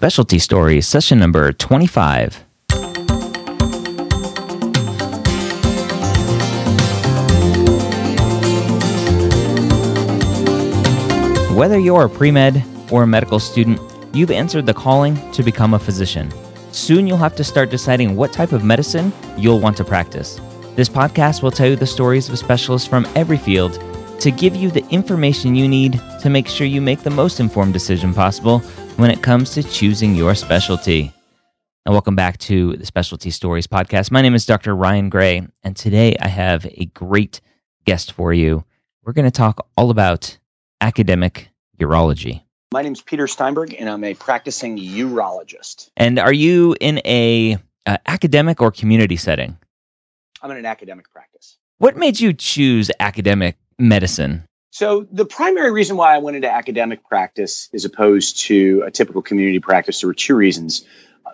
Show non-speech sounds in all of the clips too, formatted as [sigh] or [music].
Specialty Stories, session number 25. Whether you're a pre med or a medical student, you've answered the calling to become a physician. Soon you'll have to start deciding what type of medicine you'll want to practice. This podcast will tell you the stories of specialists from every field to give you the information you need to make sure you make the most informed decision possible when it comes to choosing your specialty. And welcome back to the Specialty Stories podcast. My name is Dr. Ryan Gray, and today I have a great guest for you. We're going to talk all about academic urology. My name is Peter Steinberg, and I'm a practicing urologist. And are you in a uh, academic or community setting? I'm in an academic practice. What made you choose academic medicine? So, the primary reason why I went into academic practice as opposed to a typical community practice, there were two reasons.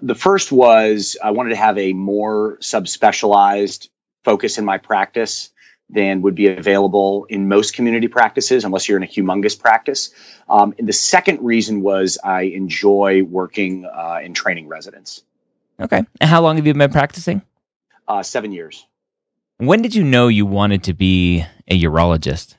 The first was I wanted to have a more subspecialized focus in my practice than would be available in most community practices, unless you're in a humongous practice. Um, and the second reason was I enjoy working uh, and training residents. Okay. And how long have you been practicing? Uh, seven years. When did you know you wanted to be a urologist?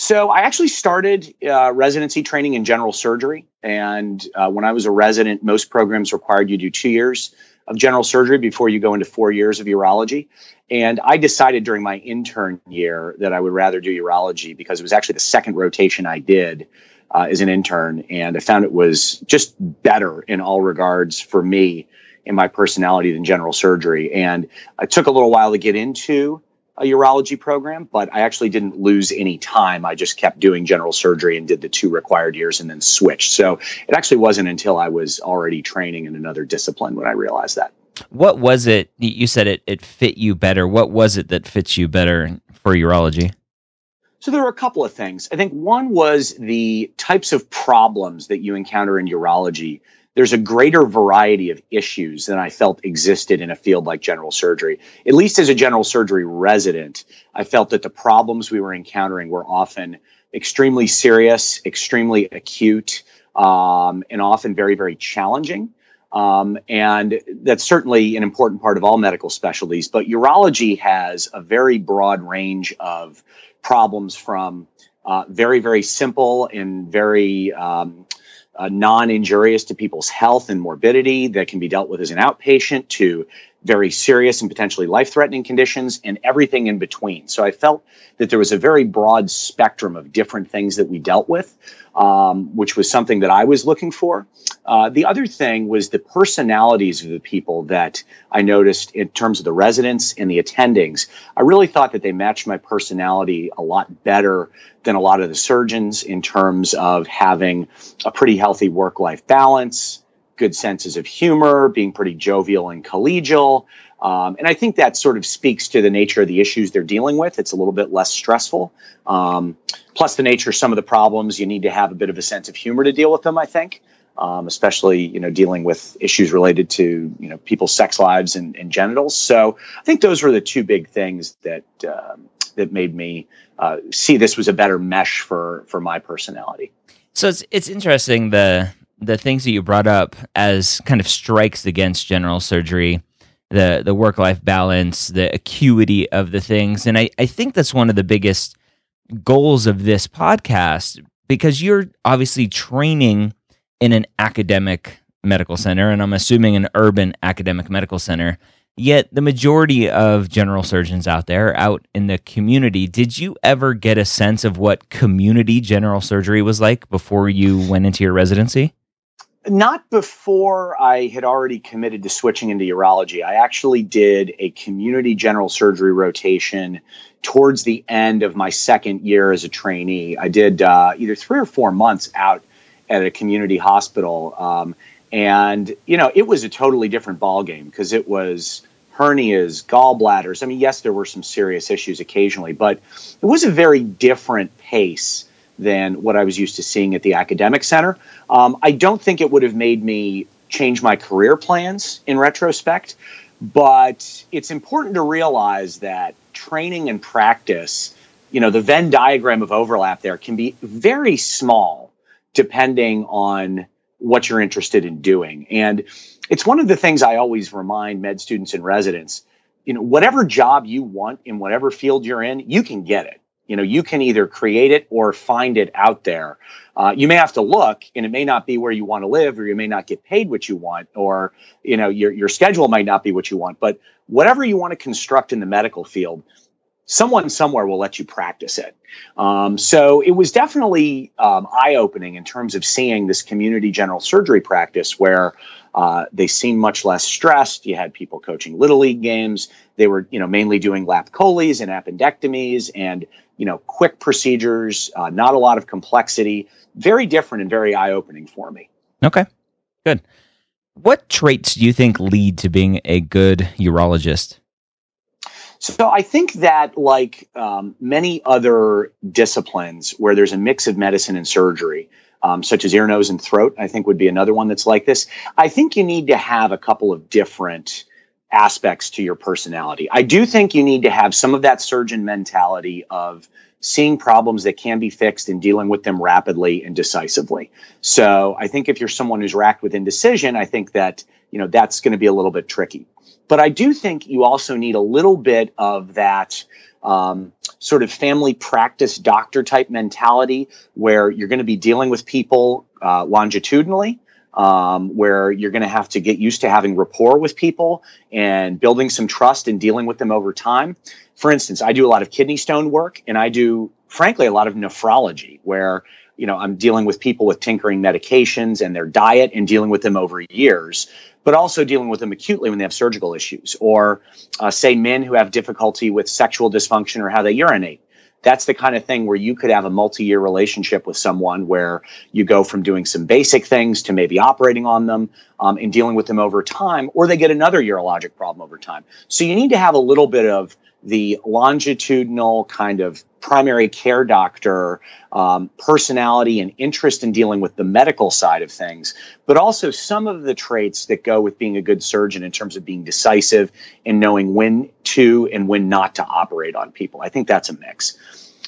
So I actually started uh, residency training in general surgery, and uh, when I was a resident, most programs required you do two years of general surgery before you go into four years of urology. And I decided during my intern year that I would rather do urology because it was actually the second rotation I did uh, as an intern, and I found it was just better in all regards for me in my personality than general surgery. And it took a little while to get into a urology program, but I actually didn't lose any time. I just kept doing general surgery and did the two required years and then switched. So it actually wasn't until I was already training in another discipline when I realized that. What was it? You said it, it fit you better. What was it that fits you better for urology? So there were a couple of things. I think one was the types of problems that you encounter in urology there's a greater variety of issues than I felt existed in a field like general surgery. At least as a general surgery resident, I felt that the problems we were encountering were often extremely serious, extremely acute, um, and often very, very challenging. Um, and that's certainly an important part of all medical specialties. But urology has a very broad range of problems from uh, very, very simple and very um, Uh, non injurious to people's health and morbidity that can be dealt with as an outpatient to very serious and potentially life threatening conditions and everything in between. So I felt that there was a very broad spectrum of different things that we dealt with, um, which was something that I was looking for. Uh, the other thing was the personalities of the people that I noticed in terms of the residents and the attendings. I really thought that they matched my personality a lot better than a lot of the surgeons in terms of having a pretty healthy work life balance, good senses of humor, being pretty jovial and collegial. Um, and I think that sort of speaks to the nature of the issues they're dealing with. It's a little bit less stressful. Um, plus, the nature of some of the problems, you need to have a bit of a sense of humor to deal with them, I think. Um, especially, you know, dealing with issues related to, you know, people's sex lives and, and genitals. So I think those were the two big things that um, that made me uh, see this was a better mesh for for my personality. So it's it's interesting the the things that you brought up as kind of strikes against general surgery the the work life balance the acuity of the things. And I, I think that's one of the biggest goals of this podcast because you're obviously training in an academic medical center and i'm assuming an urban academic medical center. Yet the majority of general surgeons out there out in the community did you ever get a sense of what community general surgery was like before you went into your residency not before I had already committed to switching into urology. I actually did a community general surgery rotation towards the end of my second year as a trainee. I did uh, either three or four months out at a community hospital. Um, and, you know, it was a totally different ballgame because it was hernias, gallbladders. I mean, yes, there were some serious issues occasionally, but it was a very different pace than what I was used to seeing at the academic center. Um, I don't think it would have made me change my career plans in retrospect, but it's important to realize that training and practice, you know, the Venn diagram of overlap there can be very small depending on what you're interested in doing. And it's one of the things I always remind med students and residents. You know, whatever job you want in whatever field you're in, you can get it. You know, you can either create it or find it out there. Uh, you may have to look, and it may not be where you want to live, or you may not get paid what you want, or you know, your your schedule might not be what you want. But whatever you want to construct in the medical field, someone somewhere will let you practice it. Um, so it was definitely um, eye opening in terms of seeing this community general surgery practice where uh, they seemed much less stressed. You had people coaching little league games. They were, you know, mainly doing lap choles and appendectomies and you know quick procedures, uh, not a lot of complexity. Very different and very eye opening for me. Okay, good. What traits do you think lead to being a good urologist? So I think that, like um, many other disciplines where there's a mix of medicine and surgery, um, such as ear, nose, and throat, I think would be another one that's like this. I think you need to have a couple of different aspects to your personality. I do think you need to have some of that surgeon mentality of seeing problems that can be fixed and dealing with them rapidly and decisively. So I think if you're someone who's racked with indecision, I think that, you know, that's going to be a little bit tricky. But I do think you also need a little bit of that um, sort of family practice doctor type mentality where you're going to be dealing with people uh, longitudinally. Um, where you're going to have to get used to having rapport with people and building some trust and dealing with them over time. For instance, I do a lot of kidney stone work and I do, frankly, a lot of nephrology where you know, I'm dealing with people with tinkering medications and their diet and dealing with them over years, but also dealing with them acutely when they have surgical issues or uh, say men who have difficulty with sexual dysfunction or how they urinate. That's the kind of thing where you could have a multi-year relationship with someone where you go from doing some basic things to maybe operating on them um, and dealing with them over time, or they get another urologic problem over time. So you need to have a little bit of the longitudinal kind of primary care doctor um, personality and interest in dealing with the medical side of things, but also some of the traits that go with being a good surgeon in terms of being decisive and knowing when to and when not to operate on people. I think that's a mix.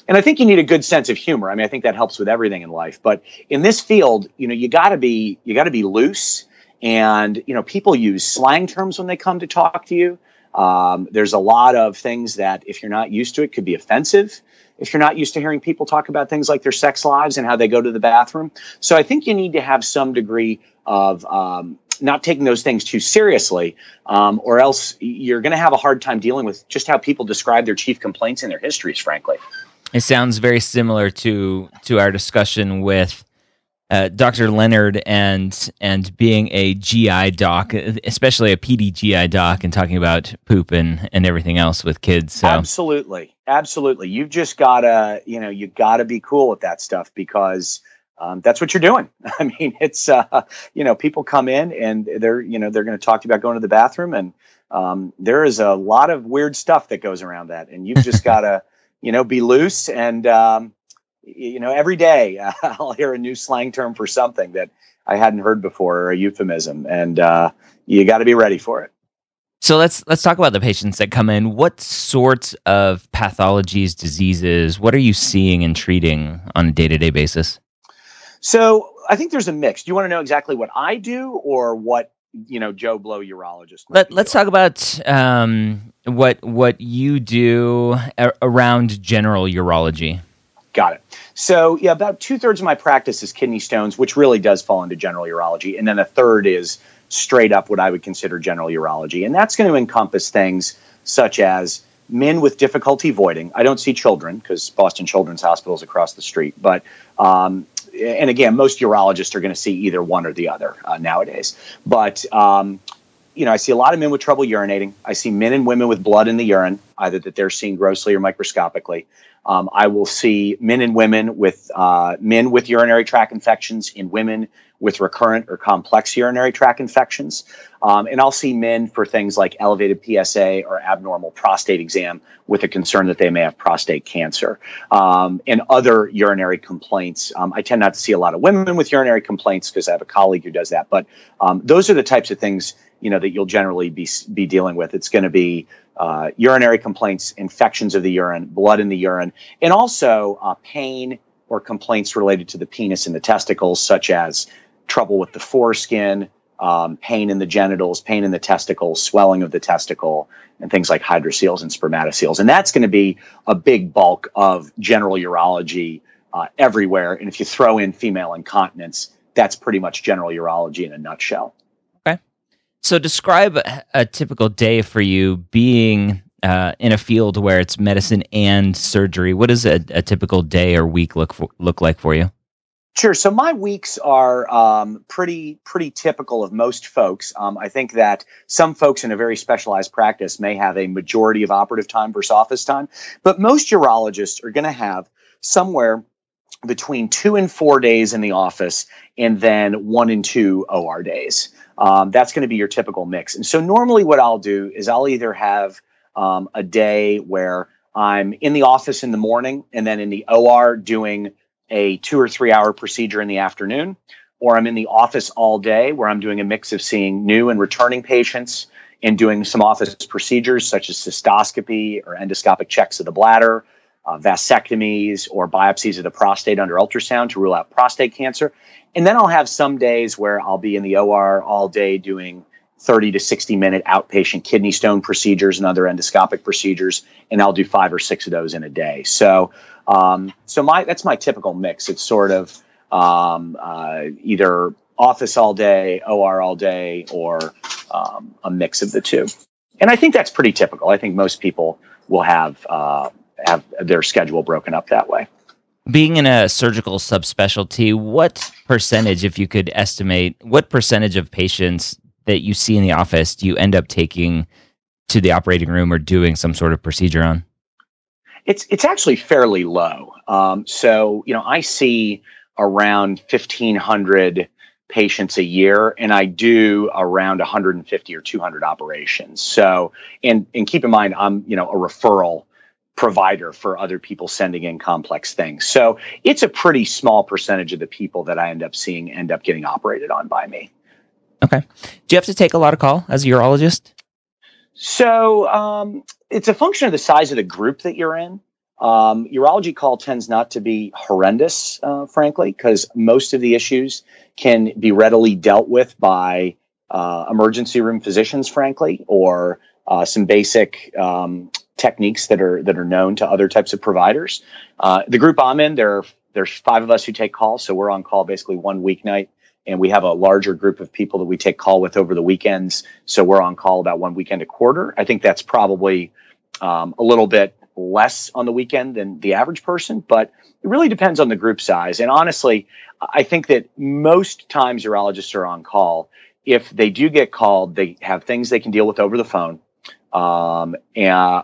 And I think you need a good sense of humor. I mean, I think that helps with everything in life. But in this field, you know, you got to be you got to be loose. And you know, people use slang terms when they come to talk to you. Um, there's a lot of things that, if you're not used to it, could be offensive. If you're not used to hearing people talk about things like their sex lives and how they go to the bathroom. So I think you need to have some degree of um, not taking those things too seriously, um, or else you're going to have a hard time dealing with just how people describe their chief complaints in their histories, frankly. It sounds very similar to to our discussion with uh, Dr. Leonard and and being a GI doc, especially a PD GI doc, and talking about poop and, and everything else with kids. So. Absolutely, absolutely. You've just gotta, you know, you gotta be cool with that stuff because um, that's what you're doing. [laughs] I mean, it's uh, you know, people come in and they're you know they're going to talk to you about going to the bathroom, and um, there is a lot of weird stuff that goes around that, and you've just [laughs] gotta you know be loose and um, you know, every day uh, [laughs] I'll hear a new slang term for something that I hadn't heard before or a euphemism, and uh, you got to be ready for it. So let's let's talk about the patients that come in. What sorts of pathologies, diseases, what are you seeing and treating on a day to day basis? So I think there's a mix. Do you want to know exactly what I do or what you know Joe Blow urologist? Let, us talk about um, what what you do a- around general urology. Got it. So, yeah, about two thirds of my practice is kidney stones, which really does fall into general urology. And then a third is straight up what I would consider general urology. And that's going to encompass things such as men with difficulty voiding. I don't see children because Boston Children's Hospital is across the street. But, um, and again, most urologists are going to see either one or the other uh, nowadays. But, um, you know, I see a lot of men with trouble urinating. I see men and women with blood in the urine, either that they're seeing grossly or microscopically. Um, I will see men and women with uh, men with urinary tract infections in women with recurrent or complex urinary tract infections. Um, and I'll see men for things like elevated PSA or abnormal prostate exam with a concern that they may have prostate cancer um, and other urinary complaints. Um, I tend not to see a lot of women with urinary complaints because I have a colleague who does that. But um, those are the types of things you know that you'll generally be be dealing with. It's going to be uh, urinary complaints, infections of the urine, blood in the urine, and also uh, pain or complaints related to the penis and the testicles, such as trouble with the foreskin, um, pain in the genitals, pain in the testicles, swelling of the testicle, and things like hydroceles and spermatoceles. And that's going to be a big bulk of general urology uh, everywhere. And if you throw in female incontinence, that's pretty much general urology in a nutshell. Okay. So describe a, a typical day for you being uh, in a field where it's medicine and surgery. What does a, a typical day or week look for, look like for you? Sure. So my weeks are um, pretty pretty typical of most folks. Um, I think that some folks in a very specialized practice may have a majority of operative time versus office time, but most urologists are going to have somewhere between two and four days in the office, and then one and two OR days. Um, that's going to be your typical mix. And so normally, what I'll do is I'll either have um, a day where I'm in the office in the morning, and then in the OR doing a two or three hour procedure in the afternoon, or I'm in the office all day where I'm doing a mix of seeing new and returning patients and doing some office procedures such as cystoscopy or endoscopic checks of the bladder, uh, vasectomies, or biopsies of the prostate under ultrasound to rule out prostate cancer. And then I'll have some days where I'll be in the OR all day doing 30 to 60 minute outpatient kidney stone procedures and other endoscopic procedures, and I'll do five or six of those in a day. So, um, so my that's my typical mix. It's sort of um, uh, either office all day, OR all day, or um, a mix of the two. And I think that's pretty typical. I think most people will have uh, have their schedule broken up that way. Being in a surgical subspecialty, what percentage, if you could estimate, what percentage of patients that you see in the office do you end up taking to the operating room or doing some sort of procedure on? It's it's actually fairly low. Um, so you know, I see around fifteen hundred patients a year, and I do around 150 or 200 operations. So, and and keep in mind, I'm you know a referral provider for other people sending in complex things. So it's a pretty small percentage of the people that I end up seeing end up getting operated on by me. Okay. Do you have to take a lot of call as a urologist? So um, it's a function of the size of the group that you're in. Um, urology call tends not to be horrendous, uh, frankly, because most of the issues can be readily dealt with by uh, emergency room physicians, frankly, or uh, some basic um, techniques that are that are known to other types of providers. Uh, the group I'm in, there there's five of us who take calls, so we're on call basically one weeknight and we have a larger group of people that we take call with over the weekends. So we're on call about one weekend a quarter. I think that's probably um, a little bit less on the weekend than the average person, but it really depends on the group size. And honestly, I think that most times urologists are on call. If they do get called, they have things they can deal with over the phone, um,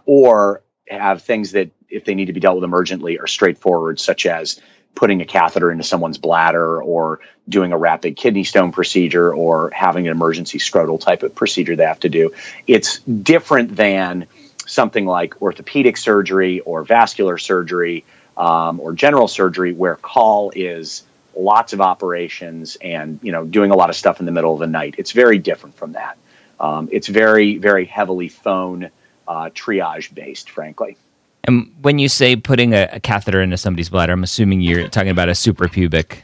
or have things that, if they need to be dealt with emergently, are straightforward, such as putting a catheter into someone's bladder or doing a rapid kidney stone procedure or having an emergency scrotal type of procedure they have to do. It's different than something like orthopedic surgery or vascular surgery um, or general surgery where call is lots of operations and you know doing a lot of stuff in the middle of the night. It's very different from that. Um, it's very very heavily phone uh, triage based, frankly. And when you say putting a, a, catheter into somebody's bladder, I'm assuming you're talking about a suprapubic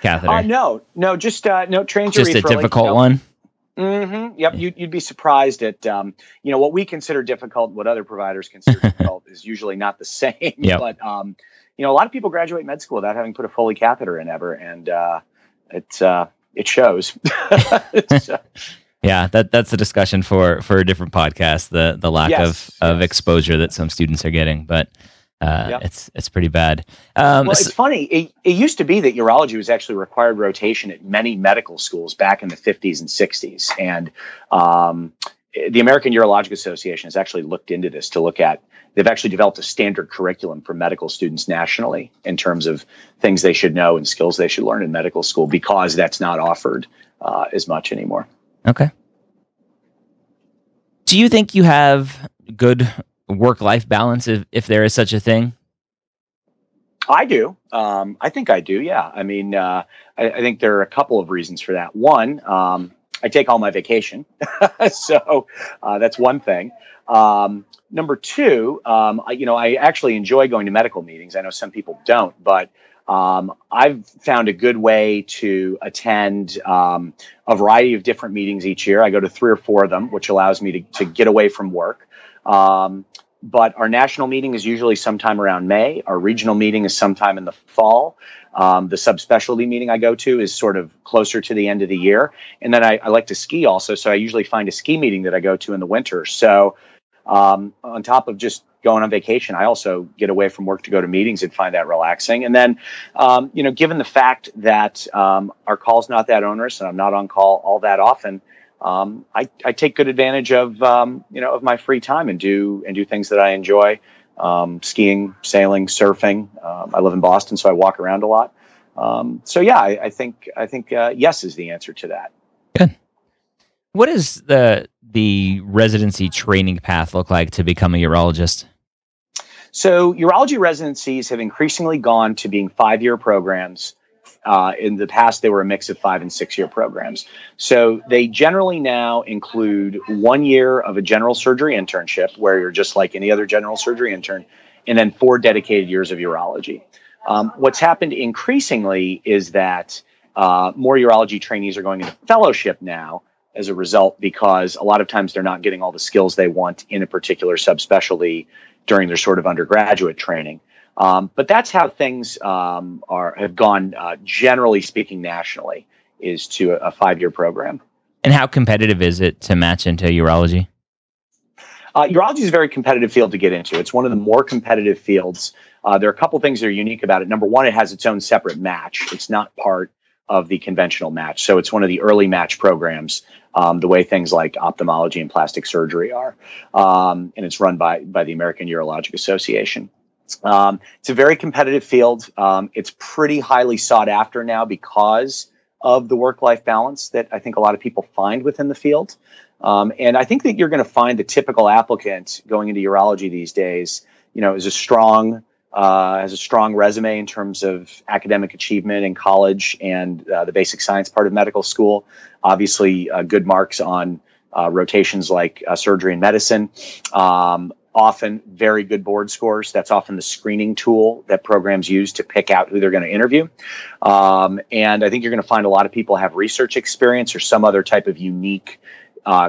catheter. Uh, no, no, just uh, no transurethral. Just a difficult no. one. Mm-hmm. Yep, you'd, you'd be surprised at um, you know what we consider difficult, what other providers consider [laughs] difficult is usually not the same. Yep. But um, you know, a lot of people graduate med school without having put a Foley catheter in ever, and uh, it uh, it shows. [laughs] [laughs] Yeah, that that's a discussion for for a different podcast. The the lack yes, of of yes. exposure that some students are getting, but uh, yep. it's it's pretty bad. Um, well, it's funny. It, it used to be that urology was actually required rotation at many medical schools back in the 50s and 60s, and um, the American Urologic Association has actually looked into this to look at. They've actually developed a standard curriculum for medical students nationally in terms of things they should know and skills they should learn in medical school because that's not offered uh, as much anymore. Okay. Do you think you have good work life balance if, if there is such a thing? I do. Um, I think I do. Yeah. I mean, uh, I, I, think there are a couple of reasons for that. One, um, I take all my vacation, [laughs] so uh, that's one thing. Um, number two, um, I, you know, I actually enjoy going to medical meetings. I know some people don't, but Um, I've found a good way to attend um, a variety of different meetings each year. I go to three or four of them, which allows me to, to get away from work. Um, but our national meeting is usually sometime around May. Our regional meeting is sometime in the fall. Um, the subspecialty meeting I go to is sort of closer to the end of the year. And then I, I, like to ski also. So I usually find a ski meeting that I go to in the winter. So um, on top of just going on vacation, I also get away from work to go to meetings and find that relaxing. And then, um, you know, given the fact that um, our call's not that onerous and I'm not on call all that often, um, I, I, take good advantage of um, you know of my free time and do and do things that I enjoy. Um, skiing, sailing, surfing. Um, I live in Boston, so I walk around a lot. Um, so yeah, I, I, think I think uh, yes is the answer to that. Good. What does the the residency training path look like to become a urologist? So urology residencies have increasingly gone to being five year programs uh, in the past, they were a mix of five and six year programs. So they generally now include one year of a general surgery internship, where you're just like any other general surgery intern, and then four dedicated years of urology. Um, what's happened increasingly is that uh, more urology trainees are going into fellowship now as a result because a lot of times they're not getting all the skills they want in a particular subspecialty during their sort of undergraduate training. Um, but that's how things um, are have gone, uh, generally speaking, nationally, is to a, a five year program. And how competitive is it to match into urology? Uh, urology is a very competitive field to get into. It's one of the more competitive fields. Uh, there are a couple things that are unique about it. Number one, it has its own separate match. It's not part of the conventional match. So it's one of the early match programs, um, the way things like ophthalmology and plastic surgery are. Um, and it's run by, by the American Urologic Association. Um, it's a very competitive field. Um, it's pretty highly sought after now because of the work life balance that I think a lot of people find within the field. Um, and I think that you're going to find the typical applicant going into urology these days, you know, is a strong, uh, has a strong resume in terms of academic achievement in college and uh, the basic science part of medical school. Obviously, uh, good marks on uh, rotations like uh, surgery and medicine. Um, often very good board scores. That's often the screening tool that programs use to pick out who they're going to interview. Um, and I think you're going to find a lot of people have research experience or some other type of unique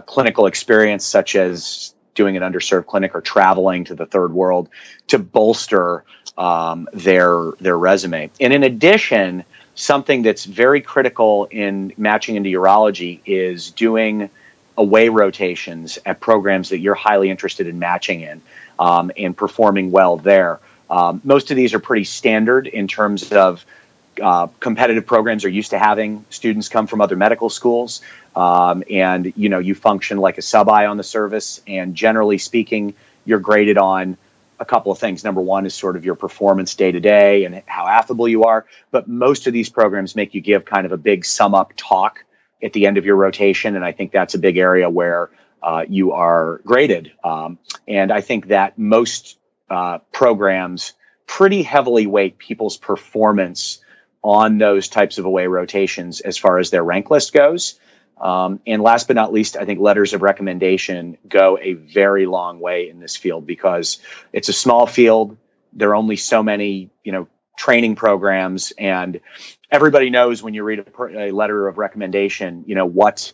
clinical experience, such as doing an underserved clinic or traveling to the third world to bolster um, their their resume. And in addition, something that's very critical in matching into urology is doing away rotations at programs that you're highly interested in matching in um, and performing well there. Um, most of these are pretty standard in terms of uh, competitive programs are used to having students come from other medical schools, um, and you know you function like a sub I on the service. And generally speaking, you're graded on a couple of things. Number one is sort of your performance day to day and how affable you are. But most of these programs make you give kind of a big sum up talk at the end of your rotation. And I think that's a big area where uh, you are graded. Um, and I think that most uh, programs pretty heavily weight people's performance on those types of away rotations as far as their rank list goes. Um, and last but not least, I think letters of recommendation go a very long way in this field because it's a small field. There are only so many, you know, training programs and everybody knows when you read a, a, letter of recommendation you know what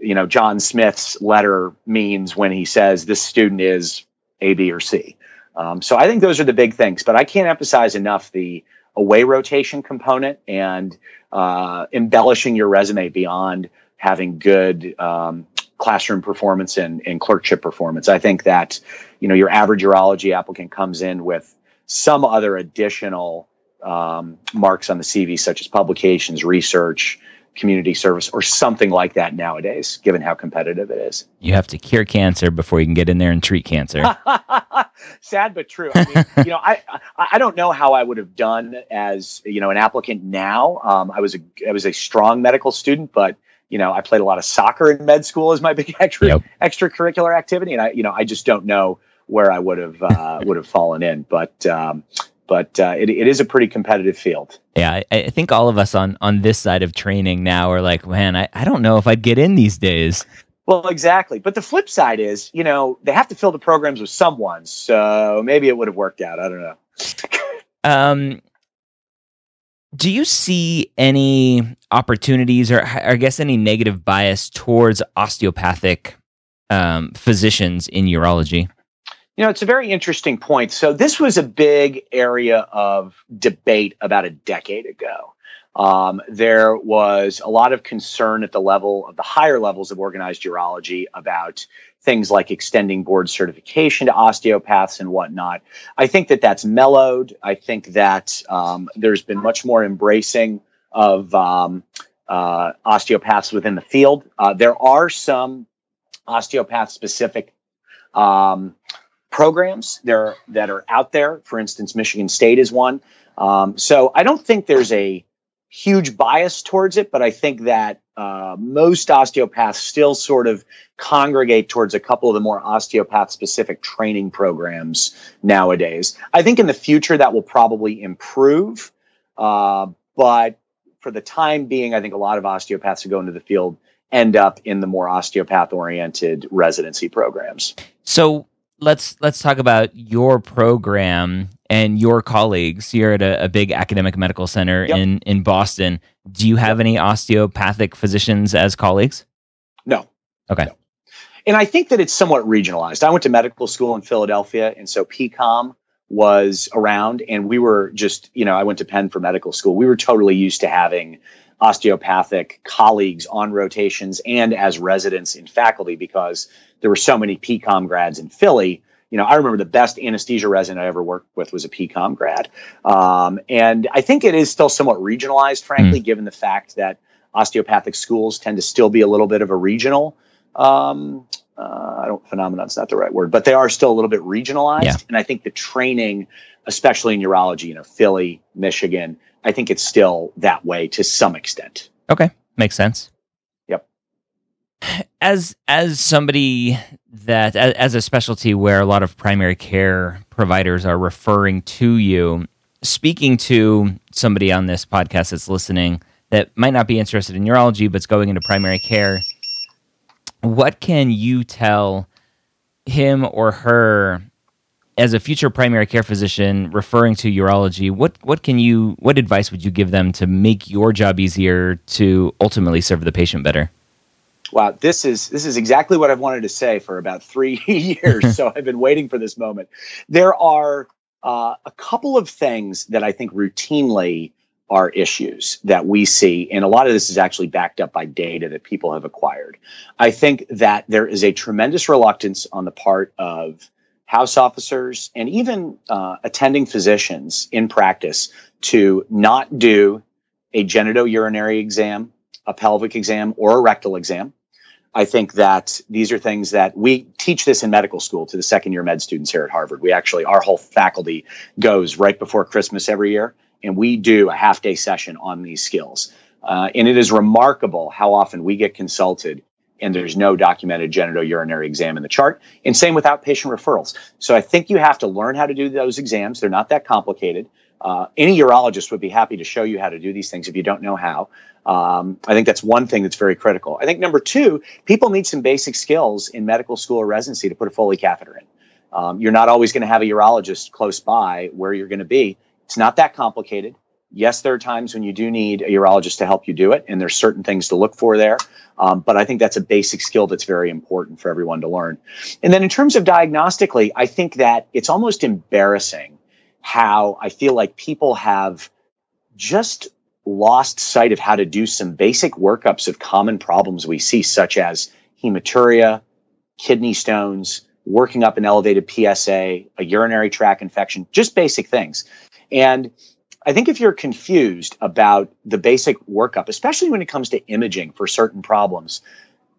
you know john smith's letter means when he says this student is a b or c um, so i think those are the big things but i can't emphasize enough the away rotation component and uh, embellishing your resume beyond having good um, classroom performance and, and clerkship performance. I think that you know your average urology applicant comes in with some other additional um, marks on the CV, such as publications, research, community service, or something like that nowadays, given how competitive it is. You have to cure cancer before you can get in there and treat cancer. [laughs] Sad but true. I mean, you know, I I don't know how I would have done as you know an applicant now. Um, I was a I was a strong medical student, but you know, I played a lot of soccer in med school as my big [laughs] extra yep. extracurricular activity, and I you know I just don't know where I would have uh, would have fallen in. But um, but uh, it, it is a pretty competitive field. Yeah, I, I, think all of us on on this side of training now are like, man, I, I don't know if I'd get in these days. Well, exactly. But the flip side is, you know, they have to fill the programs with someone, so maybe it would have worked out. I don't know. [laughs] um, Do you see any opportunities or, or I guess any negative bias towards osteopathic um, physicians in urology? You know, it's a very interesting point. So, this was a big area of debate about a decade ago. Um, there was a lot of concern at the level of the higher levels of organized urology about things like extending board certification to osteopaths and whatnot. I think that that's mellowed. I think that um, there's been much more embracing of um, uh, osteopaths within the field. Uh, there are some osteopath specific um, programs there that are out there. For instance, Michigan State is one. Um, so I don't think there's a huge bias towards it, but I think that uh, most osteopaths still sort of congregate towards a couple of the more osteopath specific training programs nowadays. I think in the future that will probably improve, uh, but for the time being, I think a lot of osteopaths who go into the field end up in the more osteopath oriented residency programs. So let's let's talk about your program and your colleagues. You're at a, a big academic medical center yep. in in Boston. Do you have any osteopathic physicians as colleagues? No. Okay. No. And I think that it's somewhat regionalized. I went to medical school in Philadelphia, and so PCOM was around, and we were just, you know, I went to Penn for medical school. We were totally used to having osteopathic colleagues on rotations and as residents in faculty because there were so many PCOM grads in Philly. You know, I remember the best anesthesia resident I ever worked with was a PCOM grad. Um, and I think it is still somewhat regionalized, frankly, mm. given the fact that osteopathic schools tend to still be a little bit of a regional um, uh, I don't phenomenon's not the right word, but they are still a little bit regionalized. Yeah. And I think the training, especially in urology, you know, Philly, Michigan, I think it's still that way to some extent. Okay, makes sense. Yep. As as somebody that as, as a specialty where a lot of primary care providers are referring to you, speaking to somebody on this podcast that's listening that might not be interested in urology but's going into primary care, what can you tell him or her as a future primary care physician referring to urology, what what can you what advice would you give them to make your job easier to ultimately serve the patient better? Wow, this is this is exactly what I've wanted to say for about three [laughs] years. [laughs] so I've been waiting for this moment. There are uh, a couple of things that I think routinely are issues that we see, and a lot of this is actually backed up by data that people have acquired. I think that there is a tremendous reluctance on the part of house officers, and even uh, attending physicians in practice to not do a genitourinary exam, a pelvic exam, or a rectal exam. I think that these are things that we teach this in medical school to the second year med students here at Harvard. We actually, our whole faculty goes right before Christmas every year, and we do a half day session on these skills. Uh, and it is remarkable how often we get consulted and there's no documented genitourinary exam in the chart. And same with outpatient referrals. So I think you have to learn how to do those exams. They're not that complicated. Uh, any urologist would be happy to show you how to do these things if you don't know how. Um, I think that's one thing that's very critical. I think number two, people need some basic skills in medical school or residency to put a Foley catheter in. Um, you're not always going to have a urologist close by where you're going to be. It's not that complicated. Yes, there are times when you do need a urologist to help you do it, and there's certain things to look for there. Um, but I think that's a basic skill that's very important for everyone to learn. And then in terms of diagnostically, I think that it's almost embarrassing how I feel like people have just lost sight of how to do some basic workups of common problems we see, such as hematuria, kidney stones, working up an elevated PSA, a urinary tract infection, just basic things. And I think if you're confused about the basic workup, especially when it comes to imaging for certain problems,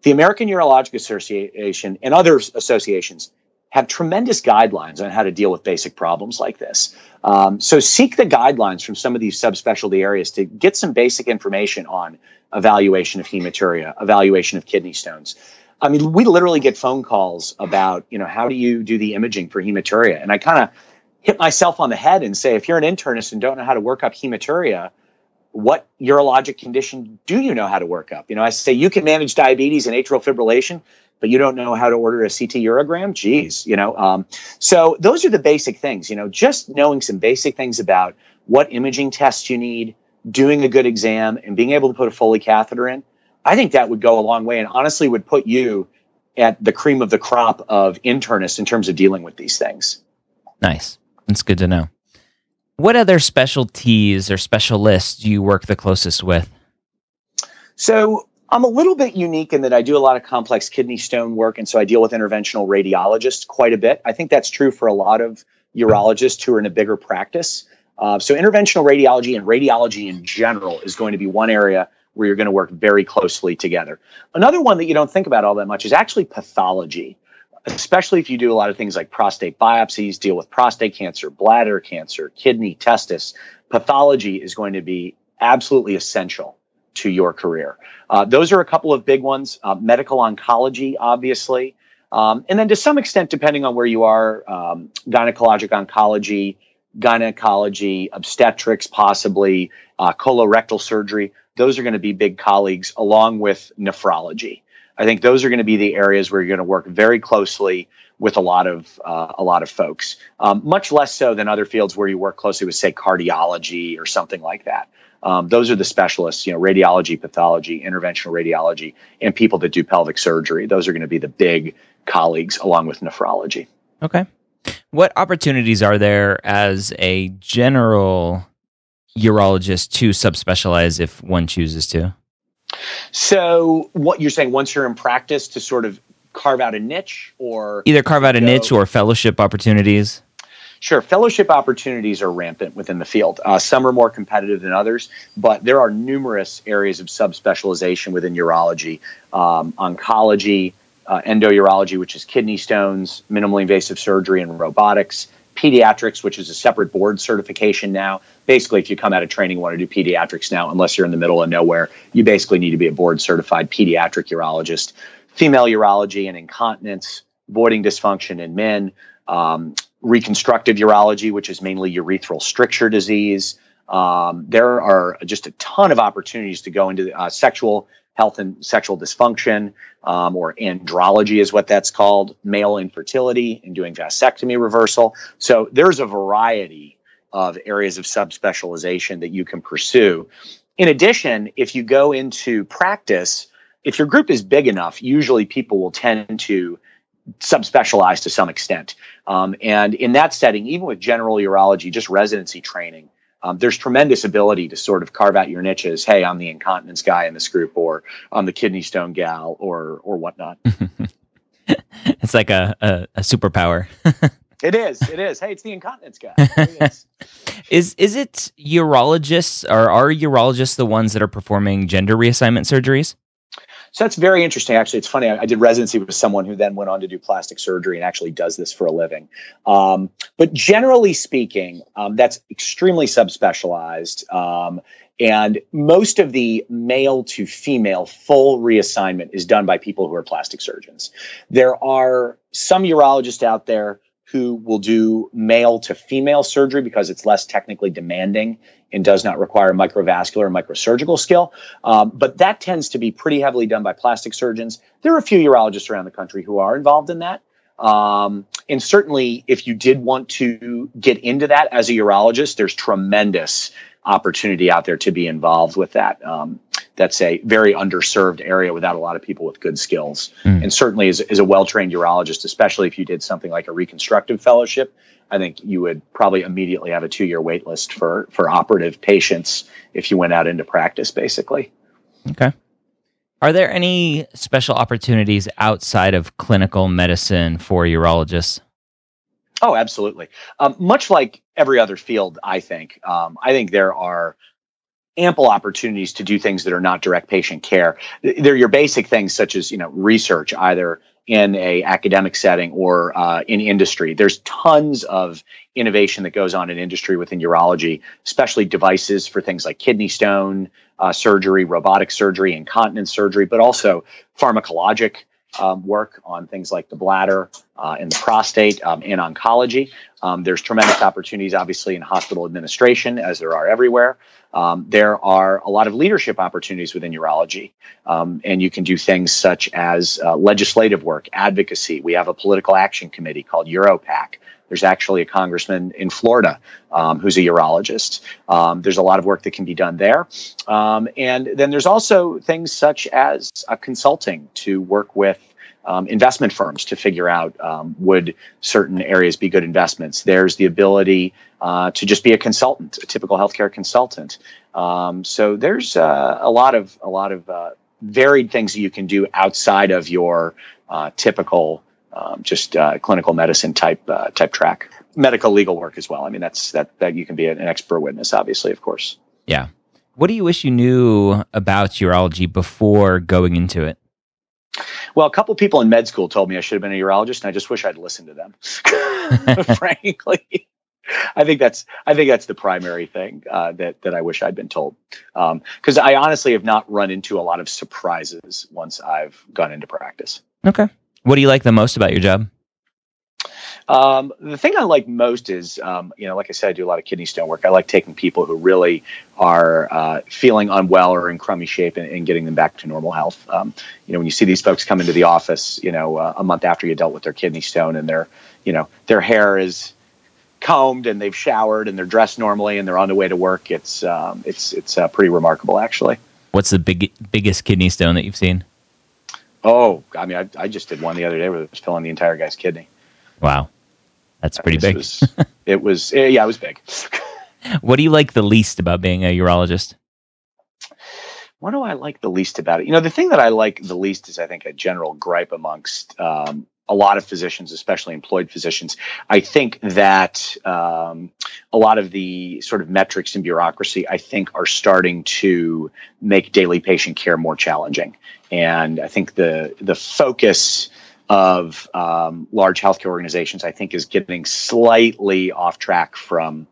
the American Urologic Association and other associations have tremendous guidelines on how to deal with basic problems like this. Um, so seek the guidelines from some of these subspecialty areas to get some basic information on evaluation of hematuria, evaluation of kidney stones. I mean, we literally get phone calls about, you know, how do you do the imaging for hematuria? And I kind of hit myself on the head and say, if you're an internist and don't know how to work up hematuria, what urologic condition do you know how to work up? You know, I say you can manage diabetes and atrial fibrillation, but you don't know how to order a CT urogram. Geez, you know. Um, so those are the basic things. You know, just knowing some basic things about what imaging tests you need, doing a good exam, and being able to put a Foley catheter in, I think that would go a long way and honestly would put you at the cream of the crop of internists in terms of dealing with these things. Nice. That's good to know. What other specialties or specialists do you work the closest with? So I'm a little bit unique in that I do a lot of complex kidney stone work, and so I deal with interventional radiologists quite a bit. I think that's true for a lot of urologists who are in a bigger practice. Uh, so interventional radiology and radiology in general is going to be one area where you're going to work very closely together. Another one that you don't think about all that much is actually pathology, especially if you do a lot of things like prostate biopsies, deal with prostate cancer, bladder cancer, kidney, testis. Pathology is going to be absolutely essential to your career. Uh, those are a couple of big ones. Uh, medical oncology, obviously. Um, and then to some extent, depending on where you are, um, gynecologic oncology, gynecology, obstetrics, possibly uh, colorectal surgery. Those are going to be big colleagues along with nephrology. I think those are going to be the areas where you're going to work very closely with a lot of uh, a lot of folks. Um, much less so than other fields where you work closely with, say, cardiology or something like that. Um, those are the specialists, you know, radiology, pathology, interventional radiology, and people that do pelvic surgery. Those are going to be the big colleagues along with nephrology. Okay. What opportunities are there as a general urologist to subspecialize if one chooses to? So, what you're saying, once you're in practice, to sort of carve out a niche or either carve out a niche or fellowship opportunities? Sure, fellowship opportunities are rampant within the field. Uh, some are more competitive than others, but there are numerous areas of subspecialization within urology, um, oncology, uh, endourology, which is kidney stones, minimally invasive surgery, and robotics. Pediatrics, which is a separate board certification now. Basically, if you come out of training want to do pediatrics now, unless you're in the middle of nowhere, you basically need to be a board certified pediatric urologist. Female urology and incontinence, voiding dysfunction in men, um, reconstructive urology, which is mainly urethral stricture disease. Um, there are just a ton of opportunities to go into uh, sexual health and sexual dysfunction, um, or andrology is what that's called, male infertility, and doing vasectomy reversal. So there's a variety of areas of subspecialization that you can pursue. In addition, if you go into practice, if your group is big enough, usually people will tend to subspecialize to some extent. Um, and in that setting, even with general urology, just residency training, um, there's tremendous ability to sort of carve out your niches. Hey, I'm the incontinence guy in this group, or I'm the kidney stone gal, or or whatnot. [laughs] it's like a a, a superpower. [laughs] it is. It is. Hey, it's the incontinence guy. [laughs] Is. is is it urologists or are urologists the ones that are performing gender reassignment surgeries? So that's very interesting. Actually, it's funny. I, I, did residency with someone who then went on to do plastic surgery and actually does this for a living. Um, but generally speaking, um, that's extremely subspecialized. Um, and most of the male to female full reassignment is done by people who are plastic surgeons. There are some urologists out there who will do male to female surgery because it's less technically demanding and does not require microvascular or microsurgical skill. Um, but that tends to be pretty heavily done by plastic surgeons. There are a few urologists around the country who are involved in that. Um, and certainly, if you did want to get into that as a urologist, there's tremendous opportunity out there to be involved with that. Um, that's a very underserved area without a lot of people with good skills. Mm. And certainly, as, as a well trained urologist, especially if you did something like a reconstructive fellowship, I think you would probably immediately have a two year wait list for, for operative patients if you went out into practice, basically. Okay. Are there any special opportunities outside of clinical medicine for urologists? Oh, absolutely. Um, much like every other field, I think. Um, I think there are ample opportunities to do things that are not direct patient care. They're your basic things such as you know research, either in a academic setting or uh, in industry. There's tons of innovation that goes on in industry within urology, especially devices for things like kidney stone uh, surgery, robotic surgery, incontinence surgery, but also pharmacologic um, work on things like the bladder uh, and the prostate um, in oncology. Um, there's tremendous opportunities, obviously, in hospital administration, as there are everywhere. Um, there are a lot of leadership opportunities within urology, um, and you can do things such as uh, legislative work, advocacy. We have a political action committee called UroPAC There's actually a congressman in Florida um, who's a urologist. Um, there's a lot of work that can be done there. Um, and then there's also things such as uh, consulting to work with um, investment firms to figure out um, would certain areas be good investments. There's the ability uh, to just be a consultant, a typical healthcare consultant. Um, so there's uh, a lot of a lot of uh, varied things that you can do outside of your uh, typical um, just uh, clinical medicine type uh, type track. Medical legal work as well. I mean, that's that that you can be an expert witness, obviously, of course. Yeah. What do you wish you knew about urology before going into it? Well, a couple people in med school told me I should have been a urologist, and I just wish I'd listened to them. [laughs] [laughs] Frankly, I think that's I think that's the primary thing uh, that that I wish I'd been told. Because um, I honestly have not run into a lot of surprises once I've gone into practice. Okay, what do you like the most about your job? Um, the thing I like most is, um, you know, like I said, I do a lot of kidney stone work. I like taking people who really are uh, feeling unwell or in crummy shape and, and, getting them back to normal health. Um, you know, when you see these folks come into the office, you know, uh, a month after you dealt with their kidney stone and their, you know, their hair is combed and they've showered and they're dressed normally and they're on the way to work. It's um, it's it's uh, pretty remarkable, actually. What's the big biggest kidney stone that you've seen? Oh, I mean, I, I just did one the other day where it was filling the entire guy's kidney. Wow. That's pretty big. Was, it was, eh, yeah, it was big. [laughs] what do you like the least about being a urologist? What do I like the least about it? You know, the thing that I like the least is, I think, a general gripe amongst um, a lot of physicians, especially employed physicians. I think that um, a lot of the sort of metrics and bureaucracy, I think, are starting to make daily patient care more challenging. And I think the the focus of um, large healthcare organizations, I think, is getting slightly off track from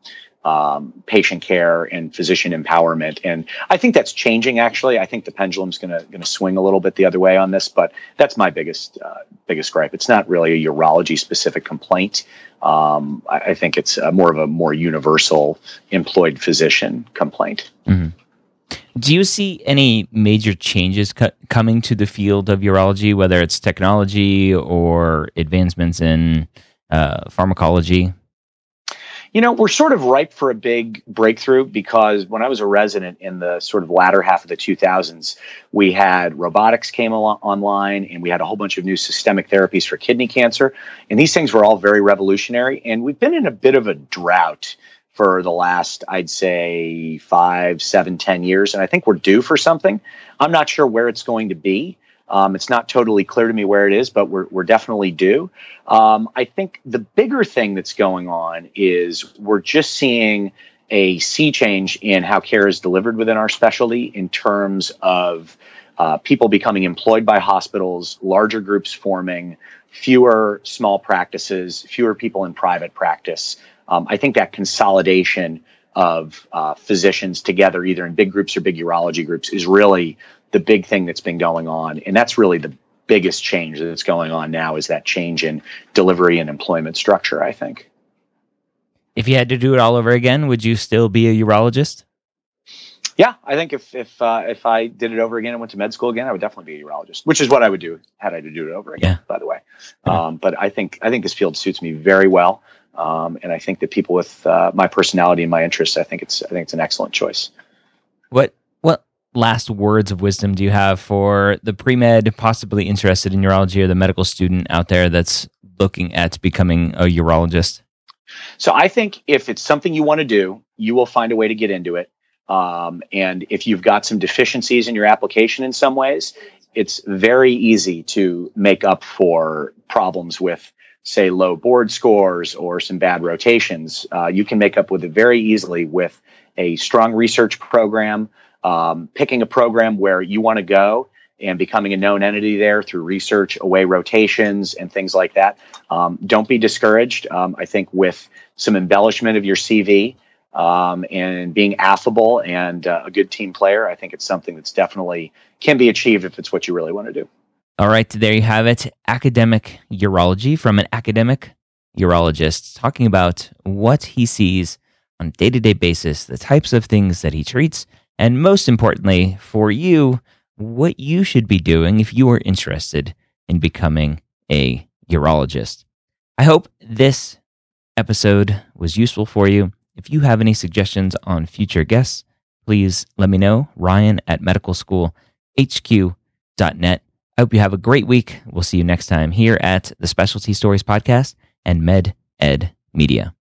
um, patient care and physician empowerment. And I think that's changing. Actually, I think the pendulum's going to going to swing a little bit the other way on this. But that's my biggest uh, biggest gripe. It's not really a urology specific complaint. Um, I, I, think it's more of a more universal employed physician complaint. Mm-hmm. Do you see any major changes cu- coming to the field of urology, whether it's technology or advancements in uh, pharmacology? You know, we're sort of ripe for a big breakthrough because when I was a resident in the sort of latter half of the 2000s, we had robotics came al- online and we had a whole bunch of new systemic therapies for kidney cancer. And these things were all very revolutionary. And we've been in a bit of a drought for the last, I'd say, five, seven, ten years. And I think we're due for something. I'm not sure where it's going to be. Um, it's not totally clear to me where it is, but we're, we're definitely due. Um, I think the bigger thing that's going on is we're just seeing a sea change in how care is delivered within our specialty in terms of uh, people becoming employed by hospitals, larger groups forming, fewer small practices, fewer people in private practice um, I think that consolidation of uh, physicians together, either in big groups or big urology groups, is really the big thing that's been going on, and that's really the biggest change that's going on now is that change in delivery and employment structure. I think. If you had to do it all over again, would you still be a urologist? Yeah, I think if if uh, if I did it over again and went to med school again, I would definitely be a urologist, which is what I would do had I to do it over again. Yeah. By the way, um, but I think I think this field suits me very well. Um, and I think that people with uh, my personality and my interests, I think it's I think it's an excellent choice. What last words of wisdom do you have for the pre med, possibly interested in urology, or the medical student out there that's looking at becoming a urologist? So I think if it's something you want to do, you will find a way to get into it. Um, and if you've got some deficiencies in your application in some ways, it's very easy to make up for problems with say low board scores or some bad rotations, uh, you can make up with it very easily with a strong research program, um, picking a program where you want to go and becoming a known entity there through research, away rotations, and things like that. Um, don't be discouraged. Um, I think with some embellishment of your CV um, and being affable and uh, a good team player, I think it's something that's definitely can be achieved if it's what you really want to do. All right, there you have it. Academic urology from an academic urologist talking about what he sees on a day to day basis, the types of things that he treats, and most importantly, for you, what you should be doing if you are interested in becoming a urologist. I hope this episode was useful for you. If you have any suggestions on future guests, please let me know. Ryan at medicalschoolhq.net. I hope you have a great week. We'll see you next time here at the Specialty Stories Podcast and Med Ed Media.